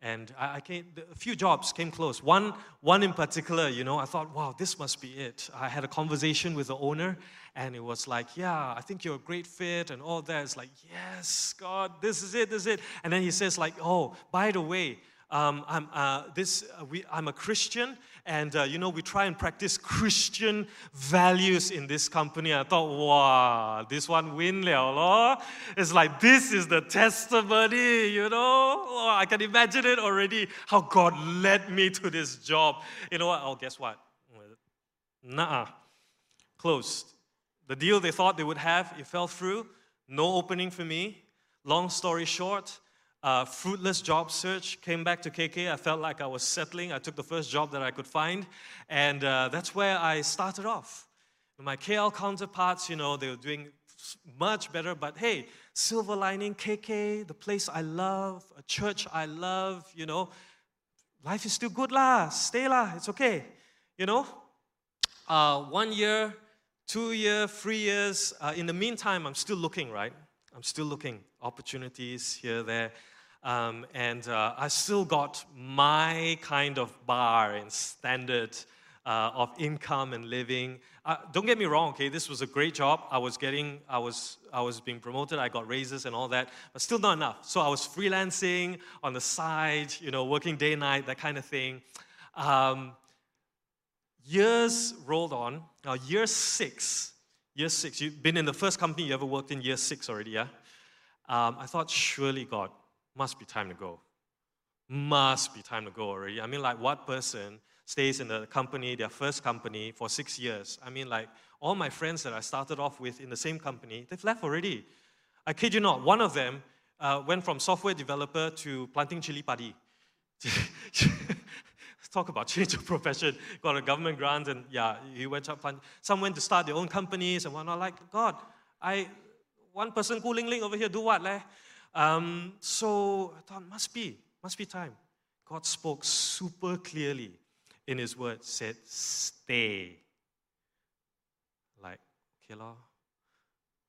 and I, I came, a few jobs came close. One, one in particular, you know, I thought, wow, this must be it. I had a conversation with the owner, and it was like, yeah, I think you're a great fit, and all that. It's like, yes, God, this is it, this is it. And then he says, like, oh, by the way, um, I'm, uh, this, uh, we, I'm a Christian, and uh, you know, we try and practice Christian values in this company. I thought, wow, this one win liao lo. It's like, this is the testimony, you know? Oh, I can imagine it already, how God led me to this job. You know what? Oh, guess what? Nah, closed. The deal they thought they would have, it fell through. No opening for me. Long story short, uh, fruitless job search, came back to KK. I felt like I was settling. I took the first job that I could find, and uh, that's where I started off. My KL counterparts, you know, they were doing much better, but hey, silver lining, KK, the place I love, a church I love, you know, life is still good lah, stay lah, it's okay, you know. Uh, one year, two year, three years. Uh, in the meantime, I'm still looking, right? I'm still looking opportunities here, there. Um, and uh, I still got my kind of bar and standard uh, of income and living. Uh, don't get me wrong, okay, this was a great job. I was getting, I was, I was being promoted, I got raises and all that, but still not enough. So I was freelancing on the side, you know, working day night, that kind of thing. Um, years rolled on. Now, year six, year six, you've been in the first company you ever worked in year six already, yeah? Um, I thought, surely God, must be time to go. Must be time to go already. I mean, like, what person stays in the company, their first company, for six years? I mean, like, all my friends that I started off with in the same company, they've left already. I kid you not, one of them uh, went from software developer to planting chili padi. *laughs* Talk about change of profession. Got a government grant, and yeah, he went up. Plant. Some went to start their own companies and whatnot. Like, God, I one person cooling link over here, do what? Leh? Um, so I thought, must be, must be time. God spoke super clearly in His word, said, Stay. Like, okay, Lord,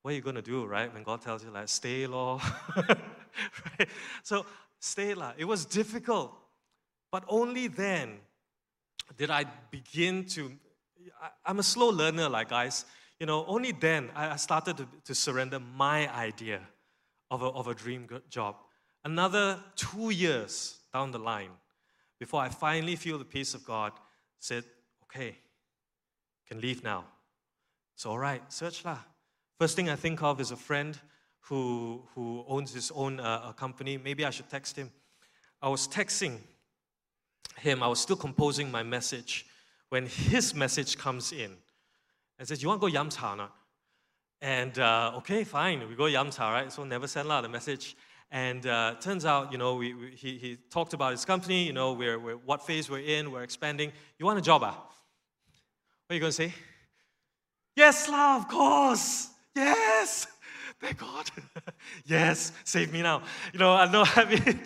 what are you to do, right? When God tells you, like, stay, Lord. *laughs* right? So, stay, lah. It was difficult. But only then did I begin to. I, am a slow learner, like guys. You know, only then I started to, to surrender my idea of a, of a dream job. Another two years down the line, before I finally feel the peace of God, said, okay, can leave now. So, all right, search lah. First thing I think of is a friend who, who owns his own uh, company. Maybe I should text him. I was texting him, I was still composing my message when his message comes in and says, You want to go Yam Cha not? And uh, okay, fine, we go Yam Cha, right? So never send out the message. And uh, turns out, you know, we, we, he, he talked about his company, you know, we're, we're, what phase we're in, we're expanding. You want a job, ah? What are you going to say? Yes, love, of course. Yes. *laughs* Thank God. *laughs* yes, save me now. You know, I know, *laughs* I mean,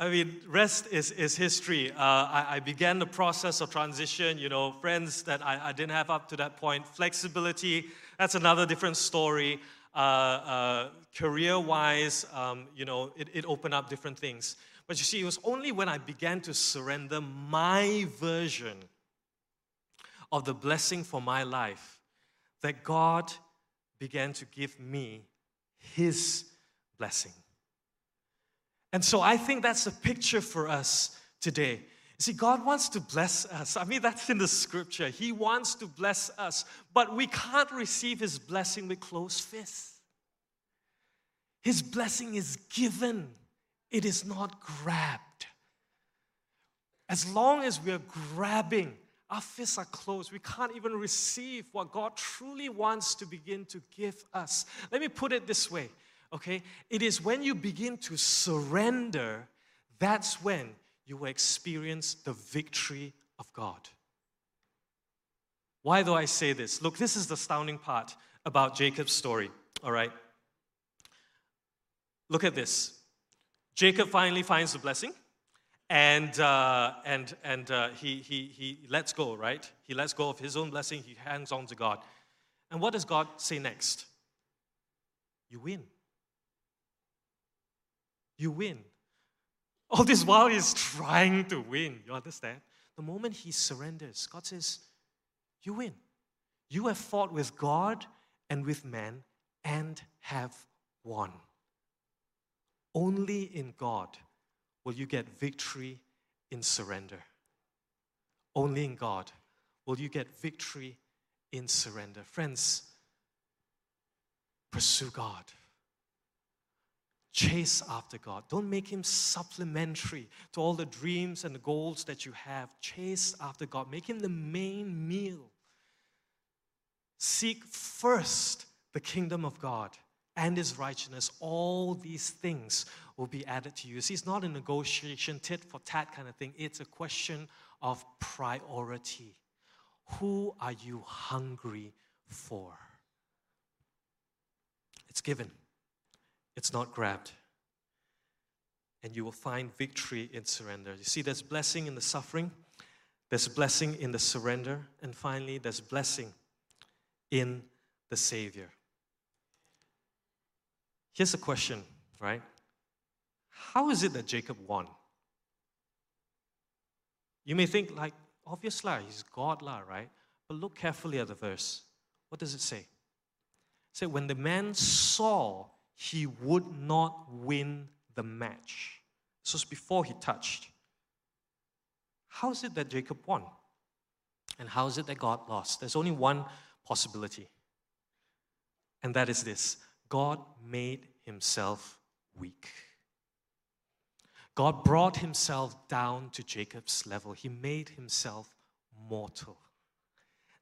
I mean, rest is, is history. Uh, I, I, began the process of transition, you know, friends that I, I didn't have up to that point. Flexibility, that's another different story. Uh, uh, career wise, um, you know, it, it opened up different things. But you see, it was only when I began to surrender my version of the blessing for my life that God began to give me His blessing. And so I think that's a picture for us today. See, God wants to bless us. I mean, that's in the scripture. He wants to bless us, but we can't receive His blessing with closed fists. His blessing is given, it is not grabbed. As long as we're grabbing, our fists are closed. We can't even receive what God truly wants to begin to give us. Let me put it this way okay? It is when you begin to surrender, that's when you will experience the victory of God. Why do I say this? Look, this is the astounding part about Jacob's story, all right? Look at this. Jacob finally finds the blessing and uh, and and uh, he he he lets go right he lets go of his own blessing he hangs on to god and what does god say next you win you win. All this while he's trying to win. You understand? The moment he surrenders, God says, You win. You have fought with God and with man and have won. Only in God will you get victory in surrender. Only in God will you get victory in surrender. Friends, pursue God. Chase after God. Don't make Him supplementary to all the dreams and the goals that you have. Chase after God. Make Him the main meal. Seek first the kingdom of God and His righteousness. All these things will be added to you. See, it's not a negotiation, tit for tat kind of thing. It's a question of priority. Who are you hungry for? It's given it's not grabbed. And you will find victory in surrender. You see, there's blessing in the suffering, there's blessing in the surrender, and finally, there's blessing in the Savior. Here's a question, right? How is it that Jacob won? You may think, like, obvious obviously, he's God, lah, right? But look carefully at the verse. What does it say? It when the man saw he would not win the match. This was before he touched. How is it that Jacob won? And how is it that God lost? There's only one possibility, and that is this God made himself weak. God brought himself down to Jacob's level. He made himself mortal.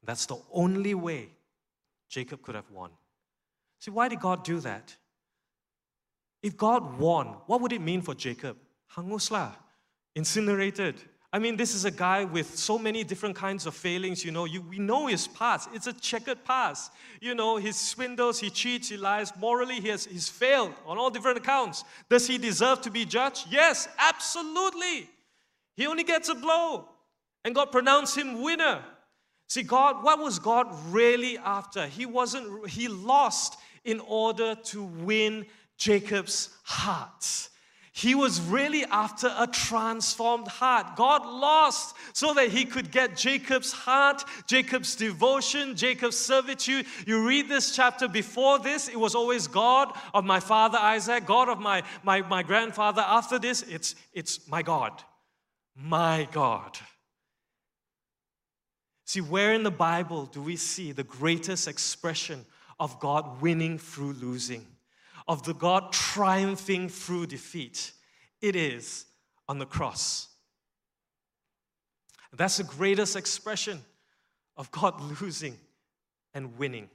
That's the only way Jacob could have won. See, why did God do that? If God won, what would it mean for Jacob? Hanguslah, incinerated. I mean, this is a guy with so many different kinds of failings. You know, you, we know his past. It's a checkered past. You know, he swindles, he cheats, he lies. Morally, he has, he's failed on all different accounts. Does he deserve to be judged? Yes, absolutely. He only gets a blow, and God pronounced him winner. See, God, what was God really after? He wasn't, he lost in order to win Jacob's heart. He was really after a transformed heart. God lost so that he could get Jacob's heart, Jacob's devotion, Jacob's servitude. You read this chapter before this, it was always God of my father Isaac, God of my, my, my grandfather. After this, it's, it's my God. My God. See, where in the Bible do we see the greatest expression of God winning through losing? Of the God triumphing through defeat. It is on the cross. That's the greatest expression of God *laughs* losing and winning.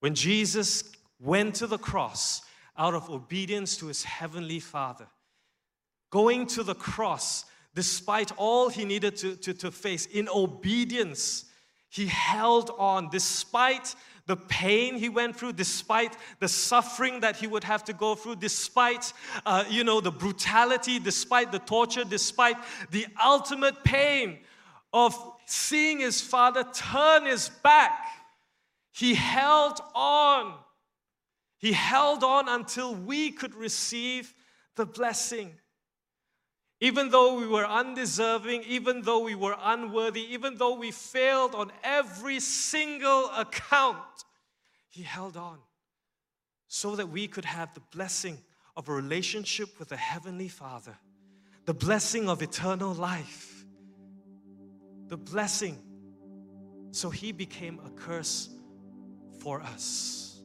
When Jesus went to the cross out of obedience to his heavenly Father, going to the cross despite all he needed to, to, to face, in obedience, he held on despite the pain he went through, despite the suffering that he would have to go through, despite, uh, you know, the brutality, despite the torture, despite the ultimate pain of seeing his father turn his back, he held on. He held on until we could receive the blessing. Even though we were undeserving, even though we were unworthy, even though we failed on every single account, He held on so that we could have the blessing of a relationship with the Heavenly Father, the blessing of eternal life, the blessing. So He became a curse for us.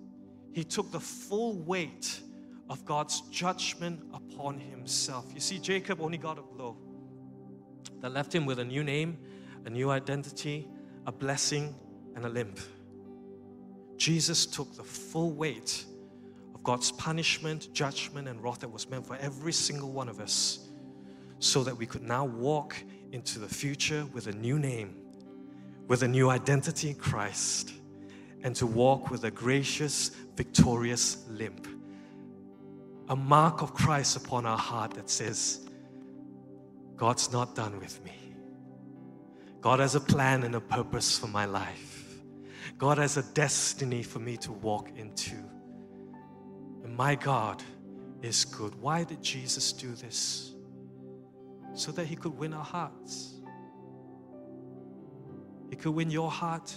He took the full weight of God's judgment upon himself. You see, Jacob only got a blow that left him with a new name, a new identity, a blessing, and a limp. Jesus took the full weight of God's punishment, judgment, and wrath that was meant for every single one of us so that we could now walk into the future with a new name, with a new identity in Christ, and to walk with a gracious, victorious limp a mark of Christ upon our heart that says, God's not done with me. God has a plan and a purpose for my life. God has a destiny for me to walk into. And my God is good. Why did Jesus do this? So that He could win our hearts. He could win your heart.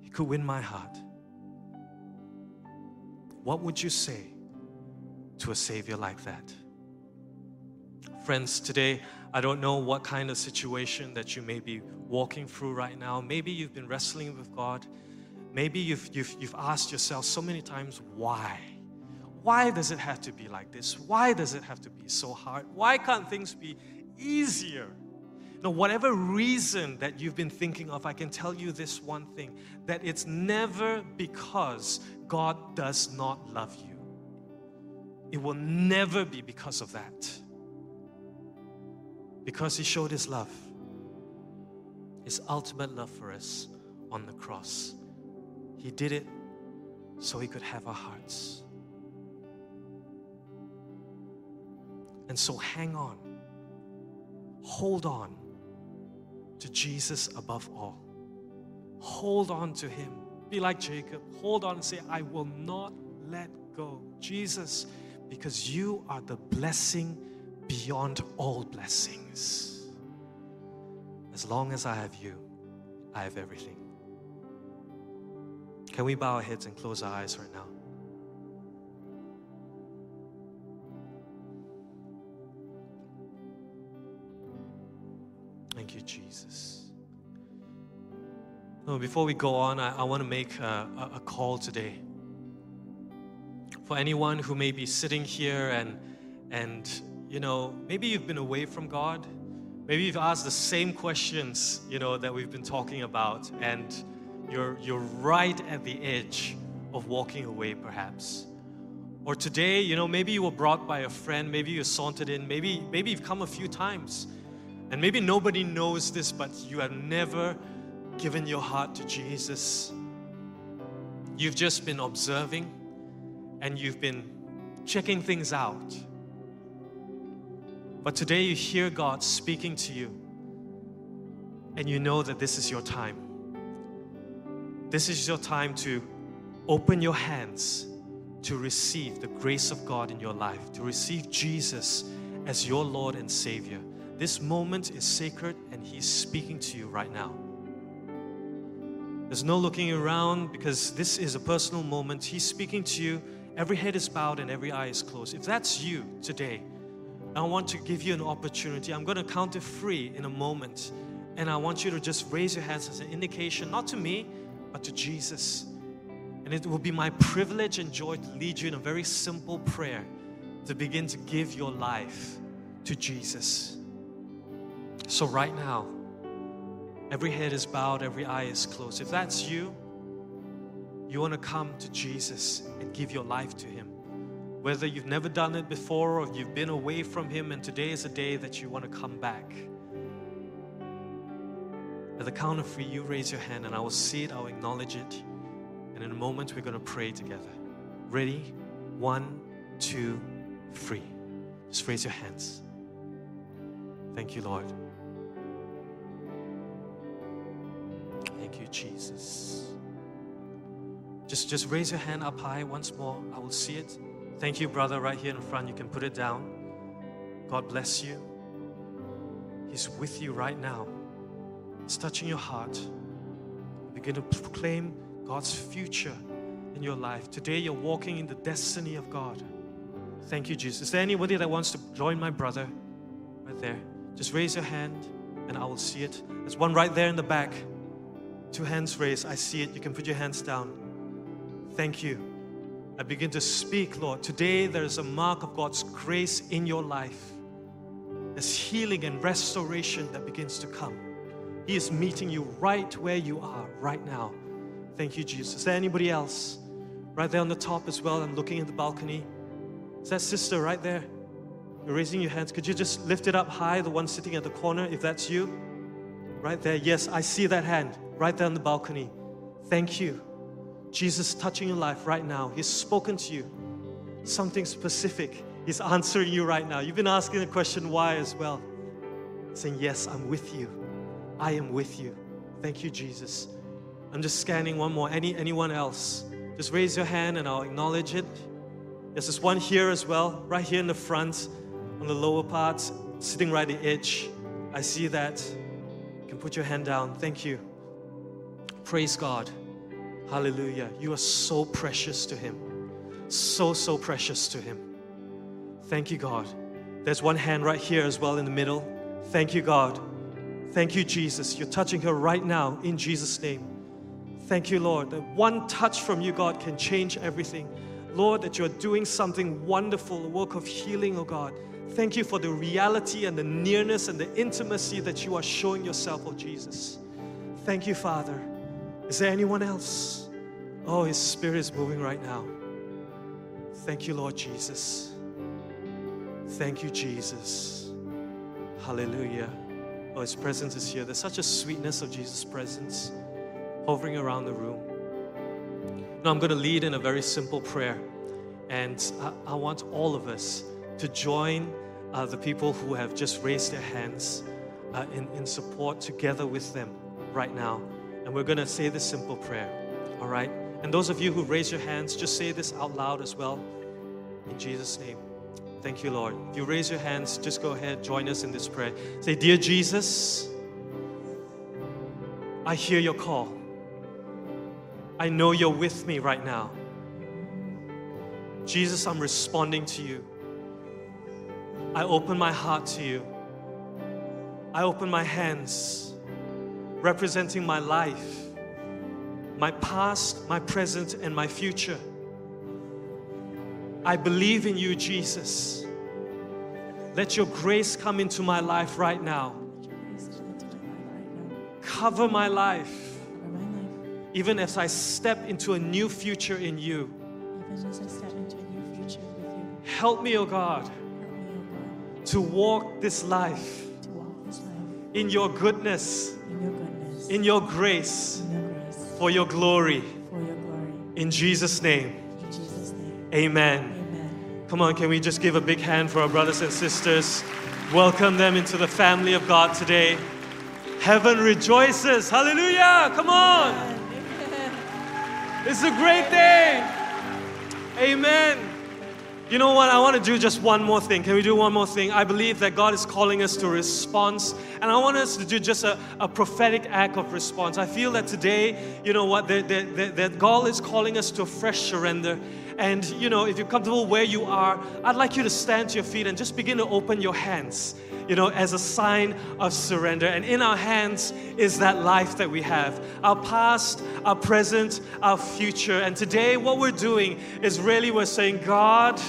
He could win my heart. What would you say to a Savior like that. Friends, today, I don't know what kind of situation that you may be walking through right now. Maybe you've been wrestling with God. Maybe you've, you've, you've asked yourself so many times, why? Why does it have to be like this? Why does it have to be so hard? Why can't things be easier? Know, whatever reason that you've been thinking of, I can tell you this one thing that it's never because God does not love you. It will never be because of that. Because He showed His love, His ultimate love for us on the cross. He did it so He could have our hearts. And so hang on, hold on to Jesus above all. Hold on to Him. Be like Jacob. Hold on and say, I will not let go. Jesus because you are the blessing beyond all blessings. As long as I have you, I have everything. Can we bow our heads and close our eyes right now? Thank you, Jesus. No, before we go on, I, I want to make a, a, a call today for anyone who may be sitting here and and you know maybe you've been away from god maybe you've asked the same questions you know that we've been talking about and you're you're right at the edge of walking away perhaps Or today, you know, maybe you were brought by a friend, maybe you sauntered in, maybe, maybe you've come a few times. And maybe nobody knows this, but you have never given your heart to Jesus. You've just been observing and you've been checking things out. But today you hear God speaking to you, and you know that this is your time. This is your time to open your hands to receive the grace of God in your life, to receive Jesus as your Lord and Savior. This moment is sacred, and He's speaking to you right now. There's no looking around because this is a personal moment. He's speaking to you. Every head is bowed and every eye is closed. If that's you today, I want to give you an opportunity. I'm going to count to three in a moment. And I want you to just raise your hands as an indication, not to me, but to Jesus. And it will be my privilege and joy to lead you in a very simple prayer to begin to give your life to Jesus. So, right now, every head is bowed, every eye is closed. If that's you, you want to come to Jesus and give your life to Him. Whether you've never done it before or you've been away from Him, and today is a day that you want to come back. At the count of three, you raise your hand and I will see it, I'll acknowledge it. And in a moment, we're going to pray together. Ready? One, two, three. Just raise your hands. Thank you, Lord. Thank you, Jesus. Just, just raise your hand up high once more. I will see it. Thank you, brother, right here in front. You can put it down. God bless you. He's with you right now. It's touching your heart. Begin to proclaim God's future in your life. Today, you're walking in the destiny of God. Thank you, Jesus. Is there anybody that wants to join my brother? Right there. Just raise your hand and I will see it. There's one right there in the back. Two hands raised. I see it. You can put your hands down. Thank you. I begin to speak, Lord. Today there is a mark of God's grace in your life. There's healing and restoration that begins to come. He is meeting you right where you are right now. Thank you, Jesus. Is there anybody else? Right there on the top as well. I'm looking at the balcony. Is that sister right there? You're raising your hands. Could you just lift it up high, the one sitting at the corner, if that's you? Right there. Yes, I see that hand right there on the balcony. Thank you. Jesus touching your life right now. He's spoken to you. Something specific. He's answering you right now. You've been asking the question why as well. Saying, Yes, I'm with you. I am with you. Thank you, Jesus. I'm just scanning one more. Any anyone else? Just raise your hand and I'll acknowledge it. Yes, there's one here as well, right here in the front, on the lower part, sitting right at the edge. I see that. You can put your hand down. Thank you. Praise God. Hallelujah. You are so precious to Him. So, so precious to Him. Thank you, God. There's one hand right here as well in the middle. Thank you, God. Thank you, Jesus. You're touching her right now in Jesus' name. Thank you, Lord, that one touch from you, God, can change everything. Lord, that you're doing something wonderful, a work of healing, oh God. Thank you for the reality and the nearness and the intimacy that you are showing yourself, oh Jesus. Thank you, Father. Is there anyone else? Oh, His Spirit is moving right now. Thank you, Lord Jesus. Thank you, Jesus. Hallelujah. Oh, His presence is here. There's such a sweetness of Jesus' presence hovering around the room. Now, I'm going to lead in a very simple prayer. And I, I want all of us to join uh, the people who have just raised their hands uh, in, in support together with them right now. And we're going to say this simple prayer, all right? And those of you who raise your hands, just say this out loud as well. In Jesus' name. Thank you, Lord. If you raise your hands, just go ahead, join us in this prayer. Say, Dear Jesus, I hear your call. I know you're with me right now. Jesus, I'm responding to you. I open my heart to you. I open my hands, representing my life, my past, my present, and my future. I believe in you, Jesus. Let your grace come into my life right now. Cover my life, even as I step into a new future in you. even as I step into a new future with you. Help me, O God, Help me, O God, to walk this life to walk this life in your goodness, in your grace, in your grace, for your glory. for your glory. In Jesus' name, In Jesus' name, amen. amen. Come on, can we just give a big hand for our brothers and sisters? Welcome them into the family of God today. Heaven rejoices. Hallelujah. Come on. It's a great day. Amen. You know what? I want to do just one more thing. Can we do one more thing? I believe that God is calling us to response, and I want us to do just a, a prophetic act of response. I feel that today, you know what, that, that, that, God is calling us to a fresh surrender. And, you know, if you're comfortable where you are, I'd like you to stand to your feet and just begin to open your hands you know, as a sign of surrender. And in our hands is that life that we have our past, our present, our future. And today, what we're doing is really we're saying, God,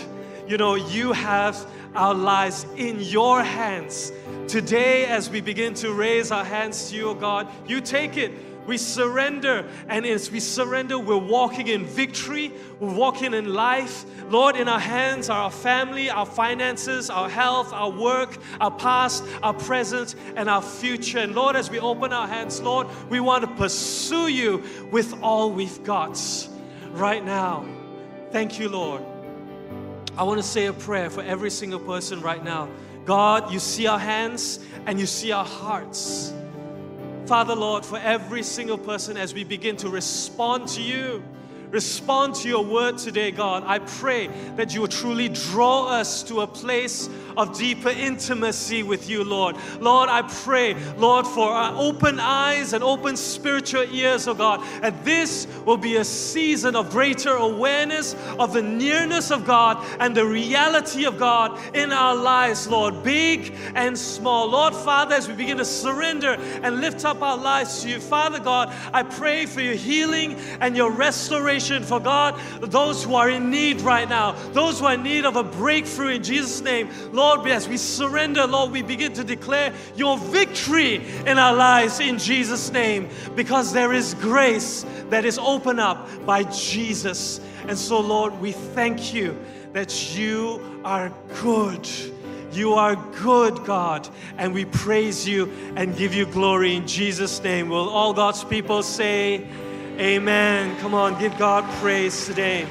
you know, you have our lives in your hands. Today, as we begin to raise our hands to you, oh God, you take it. We surrender, and as we surrender, we're walking in victory, we're walking in life. Lord, in our hands are our family, our finances, our health, our work, our past, our present, and our future. And Lord, as we open our hands, Lord, we want to pursue you with all we've got right now. Thank you, Lord. I want to say a prayer for every single person right now. God, you see our hands and you see our hearts. Father, Lord, for every single person as we begin to respond to you, respond to your word today, God, I pray that you will truly draw us to a place of deeper intimacy with you, Lord. Lord, I pray, Lord, for our open eyes and open spiritual ears, oh God, and this will be a season of greater awareness of the nearness of God and the reality of God in our lives, Lord, big and small. Lord, Father, as we begin to surrender and lift up our lives to you, Father God, I pray for your healing and your restoration for God, those who are in need right now, those who are in need of a breakthrough in Jesus' name. Lord, as we surrender, Lord, we begin to declare your victory in our lives in Jesus' name because there is grace that is opened up by Jesus. And so, Lord, we thank you that you are good. You are good, God, and we praise you and give you glory in Jesus' name. Will all God's people say, Amen? Come on, give God praise today.